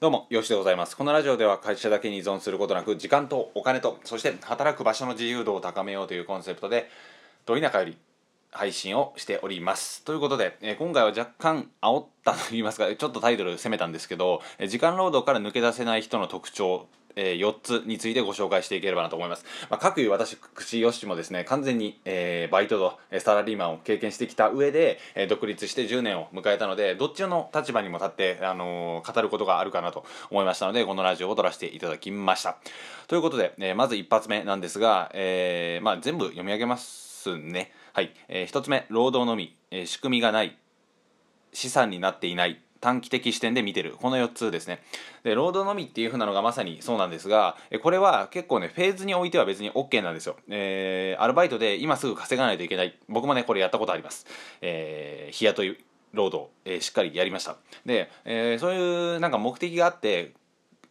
どうも、よしでございます。このラジオでは会社だけに依存することなく、時間とお金と、そして働く場所の自由度を高めようというコンセプトで、ど田舎より配信をしております。ということで、えー今回は若干煽ったと言いますか、ちょっとタイトル攻めたんですけど、えー時間労働から抜け出せない人の特徴、え4つについてご紹介していければなと思います。まあ、各いう私、口よしもですね、完全に、えーバイトとサラリーマンを経験してきた上で、え独立して10年を迎えたので、どっちの立場にも立って、あの語ることがあるかなと思いましたので、このラジオを撮らせていただきました。ということで、えまず一発目なんですが、えまあ、全部読み上げますね。はい。え1つ目、労働のみ、えー仕組みがない、資産になっていない。短期的視点で見てる。この4つですね。で労働のみっていう風なのがまさにそうなんですがえこれは結構ねフェーズにおいては別に OK なんですよ、えーアルバイトで今すぐ稼がないといけない。僕もねこれやったことあります、えー日雇い労働、えーしっかりやりました。で、えーそういうなんか目的があって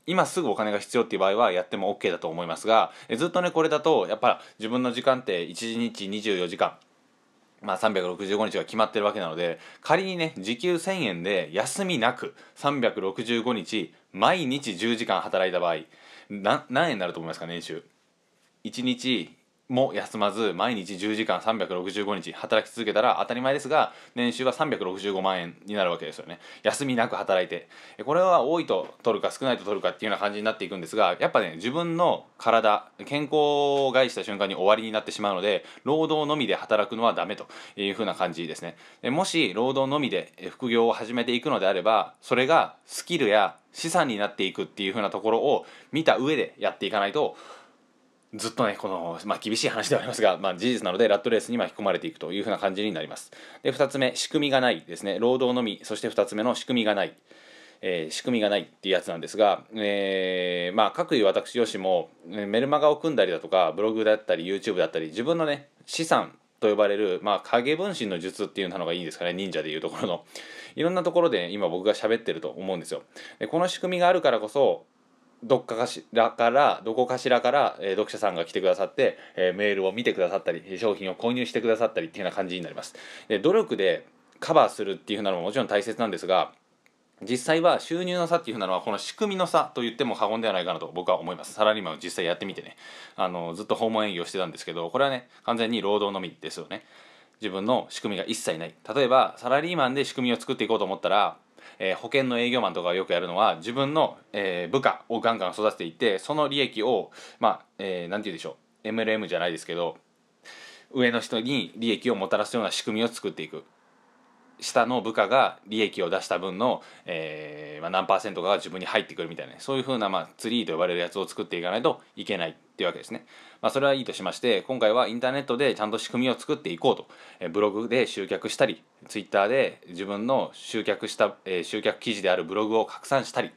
今すぐお金が必要っていう場合はやっても OK だと思いますがえずっとねこれだとやっぱ自分の時間って1日24時間。まあ、365日が決まってるわけなので仮にね時給1000円で休みなく365日毎日10時間働いた場合な何円になると思いますか年収？1日も休まず毎日10時間365日働き続けたら当たり前ですが年収は365万円になるわけですよね。休みなく働いて。これは多いと取るか少ないと取るかっていうような感じになっていくんですがやっぱね自分の体健康を害した瞬間に終わりになってしまうので労働のみで働くのはダメというふうな感じですね。もし労働のみで副業を始めていくのであればそれがスキルや資産になっていくっていうふうなところを見た上でやっていかないとずっとねこの、まあ、厳しい話ではありますが、まあ、事実なのでラットレースに巻き込まれていくというふうな感じになります。で2つ目仕組みがないですね。労働のみそして2つ目の仕組みがない。えー仕組みがないっていうやつなんですが、えーまあ各いう私よしもメルマガを組んだりだとかブログだったり YouTube だったり自分のね資産と呼ばれる、まあ、影分身の術っていうのがいいんですかね。忍者でいうところの。いろんなところで今僕が喋ってると思うんですよ。でこの仕組みがあるからこそどっかかしらからどこかしらから、えー読者さんが来てくださって、えーメールを見てくださったり商品を購入してくださったりっていうような感じになります。で努力でカバーするっていうふうなのももちろん大切なんですが実際は収入の差っていうふうなのはこの仕組みの差と言っても過言ではないかなと僕は思います。サラリーマンを実際やってみてね。あのずっと訪問営業してたんですけどこれはね完全に労働のみですよね。自分の仕組みが一切ない。例えばサラリーマンで仕組みを作っていこうと思ったら、えー保険の営業マンとかがよくやるのは自分の、えー部下をガンガン育てていってその利益をまあ、えーなんて言うでしょう MLM じゃないですけど上の人に利益をもたらすような仕組みを作っていく。下の部下が利益を出した分の、えーまあ、何パーセントかが自分に入ってくるみたいなそういうふうな、まあ、ツリーと呼ばれるやつを作っていかないといけないっていうわけですね、まあ、それはいいとしまして今回はインターネットでちゃんと仕組みを作っていこうと、ブログで集客したりツイッターで自分の集客した、え集客記事であるブログを拡散したり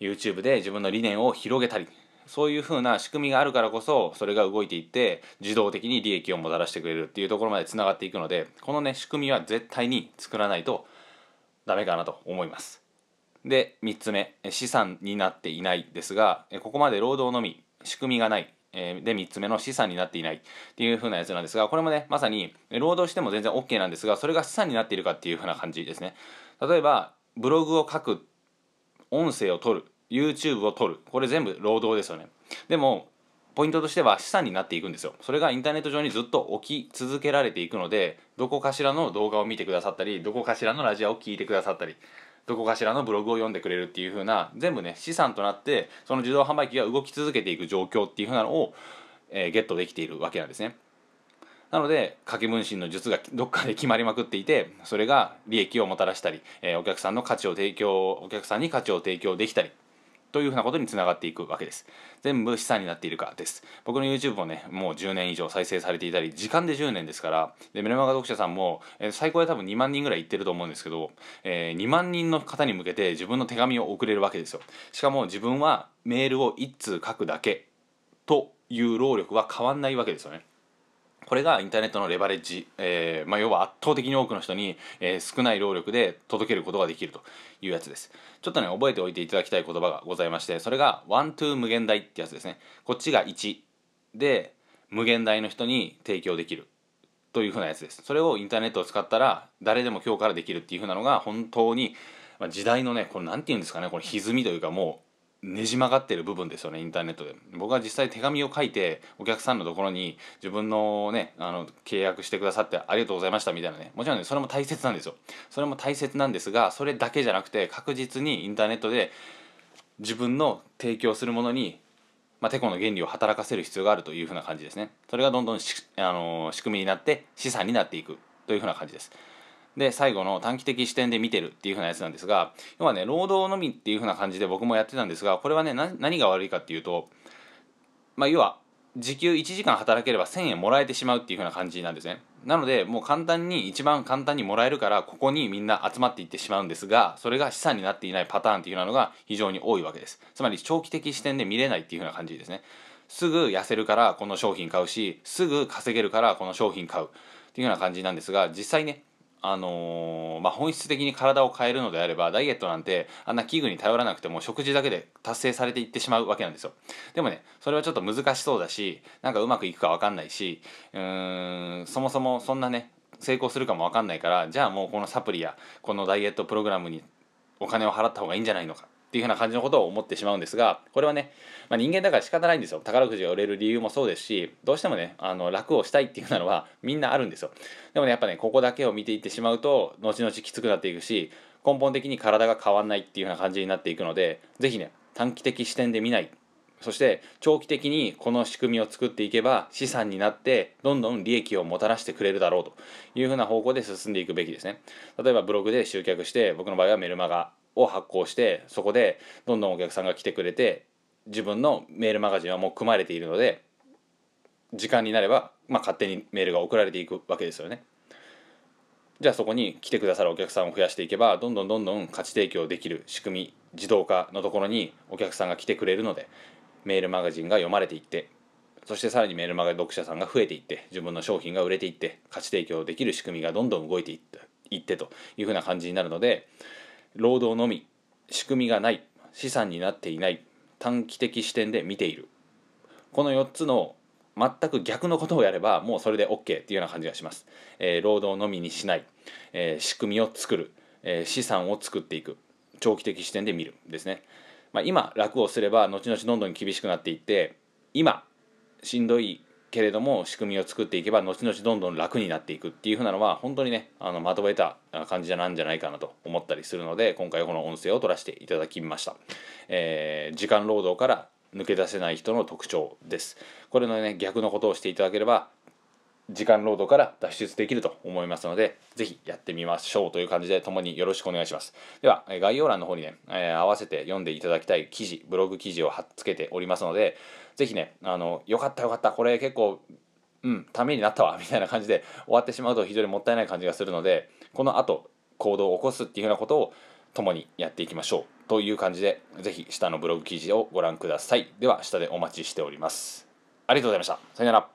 YouTube で自分の理念を広げたりそういうふうな仕組みがあるからこそそれが動いていって自動的に利益をもたらしてくれるっていうところまでつながっていくのでこのね仕組みは絶対に作らないとダメかなと思います。で3つ目資産になっていないですがここまで労働のみ仕組みがない。えーで3つ目の資産になっていないっていう風なやつなんですがこれもねまさに労働しても全然 OK なんですがそれが資産になっているかっていう風な感じですね。例えばブログを書く音声を取る YouTube を撮るこれ全部労働ですよね。でもポイントとしては資産になっていくんですよ。それがインターネット上にずっと置き続けられていくのでどこかしらの動画を見てくださったりどこかしらのラジオを聞いてくださったりどこかしらのブログを読んでくれるっていう風な全部ね資産となってその自動販売機が動き続けていく状況っていう風なのを、えーゲットできているわけなんですね。なので掛け分身の術がどっかで決まりまくっていてそれが利益をもたらしたり、えーお客さんの価値を提供お客さんに価値を提供できたりというふうなことにつながっていくわけです。全部資産になっているかです。僕の YouTube もねもう10年以上再生されていたり時間で10年ですからでメルマガ読者さんも、えー最高で多分2万人ぐらいいってると思うんですけど、えー2万人の方に向けて自分の手紙を送れるわけですよ。しかも自分はメールを1通書くだけという労力は変わんないわけですよね。これがインターネットのレバレッジ、えーまあ、要は圧倒的に多くの人に、えー少ない労力で届けることができるというやつです。ちょっとね覚えておいていただきたい言葉がございましてそれがワントゥー無限大ってやつですね。こっちが1で無限大の人に提供できるというふうなやつです。それをインターネットを使ったら誰でも今日からできるっていうふうなのが本当にまあ、時代のねこれ何て言うんですかねこの歪みというかもうねじ曲がってる部分ですよねインターネットで僕は実際手紙を書いてお客さんのところに自分のねあの契約してくださってありがとうございましたみたいなねもちろんねそれも大切なんですよそれも大切なんですがそれだけじゃなくて確実にインターネットで自分の提供するものにまあ、テコの原理を働かせる必要があるというふうな感じですね。それがどんどんあの仕組みになって資産になっていくというふうな感じです。で最後の短期的視点で見てるっていう風なやつなんですが要はね労働のみっていう風な感じで僕もやってたんですがこれはね何が悪いかっていうとまあ要は時給1時間働ければ1000円もらえてしまうっていう風な感じなんですね。なのでもう簡単に一番簡単にもらえるからここにみんな集まっていってしまうんですがそれが資産になっていないパターンっていうのが非常に多いわけです。つまり長期的視点で見れないっていう風な感じですね。すぐ痩せるからこの商品買うしすぐ稼げるからこの商品買うっていうような感じなんですが実際ねあのー、まあ、本質的に体を変えるのであればダイエットなんてあんな器具に頼らなくても食事だけで達成されていってしまうわけなんですよ。でもねそれはちょっと難しそうだしなんかうまくいくか分かんないしうーんそもそもそんなね成功するかも分かんないからじゃあもうこのサプリやこのダイエットプログラムにお金を払った方がいいんじゃないのか。っていうふうな感じのことを思ってしまうんですがこれはね、まあ、人間だから仕方ないんですよ。宝くじが売れる理由もそうですしどうしてもねあの楽をしたいっていうのは みんなあるんですよ。でもねやっぱねここだけを見ていってしまうと後々きつくなっていくし根本的に体が変わんないっていうような感じになっていくので是非ね短期的視点で見ない。そして長期的にこの仕組みを作っていけば資産になってどんどん利益をもたらしてくれるだろうというふうな方向で進んでいくべきですね。例えばブログで集客して僕の場合はメルマガを発行してそこでどんどんお客さんが来てくれて自分のメールマガジンはもう組まれているので時間になれば、まあ、勝手にメールが送られていくわけですよね。じゃあそこに来てくださるお客さんを増やしていけばどんどんどんどん価値提供できる仕組み自動化のところにお客さんが来てくれるのでメールマガジンが読まれていってそしてさらにメールマガ読者さんが増えていって自分の商品が売れていって価値提供できる仕組みがどんどん動いていっていってというふうな感じになるので労働のみ仕組みがない資産になっていない短期的視点で見ている。この4つの全く逆のことをやればもうそれで OK っていうような感じがします、えー、労働のみにしない、えー、仕組みを作る、えー、資産を作っていく。長期的視点で見る。ですね、まあ、今楽をすれば後々どんどん厳しくなっていって今しんどいけれども仕組みを作っていけば後々どんどん楽になっていくっていうふうなのは本当にねあのまとめた感じじゃなんじゃないかなと思ったりするので今回この音声を取らせていただきました、えー、時間労働から抜け出せない人の特徴です。これのね逆のことをしていただければ時間労働から脱出できると思いますので、ぜひやってみましょうという感じで共によろしくお願いします。では、概要欄の方にね、えー、合わせて読んでいただきたい記事、ブログ記事を貼っつけておりますので、ぜひね、あの、よかったよかった、これ結構、うん、ためになったわ、みたいな感じで終わってしまうと非常にもったいない感じがするので、この後、行動を起こすっていうようなことを共にやっていきましょうという感じで、ぜひ下のブログ記事をご覧ください。では、下でお待ちしております。ありがとうございました。さよなら。